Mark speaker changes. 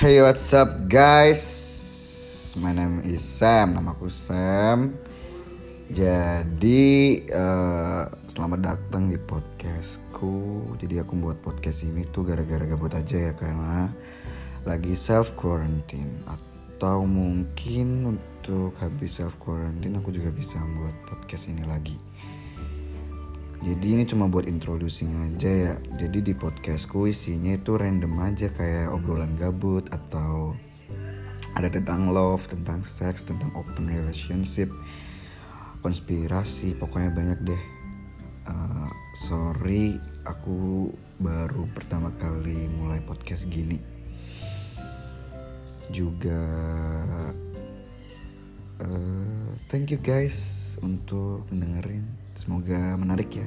Speaker 1: Hey what's up guys? My name is Sam Namaku Sam. Jadi uh, Selamat datang di podcastku. Jadi aku buat podcast ini tuh Gara-gara gabut aja ya Karena Lagi self quarantine Atau mungkin Untuk habis self quarantine Aku juga bisa buat podcast ini lagi jadi ini cuma buat introducing aja ya. Jadi di podcastku isinya itu random aja Kayak obrolan gabut Atau ada tentang love Tentang seks, tentang open relationship Konspirasi Pokoknya banyak deh. Uh, Sorry Aku baru pertama kali mulai podcast gini. Juga uh, Thank you guys Untuk mendengarin Semoga menarik ya.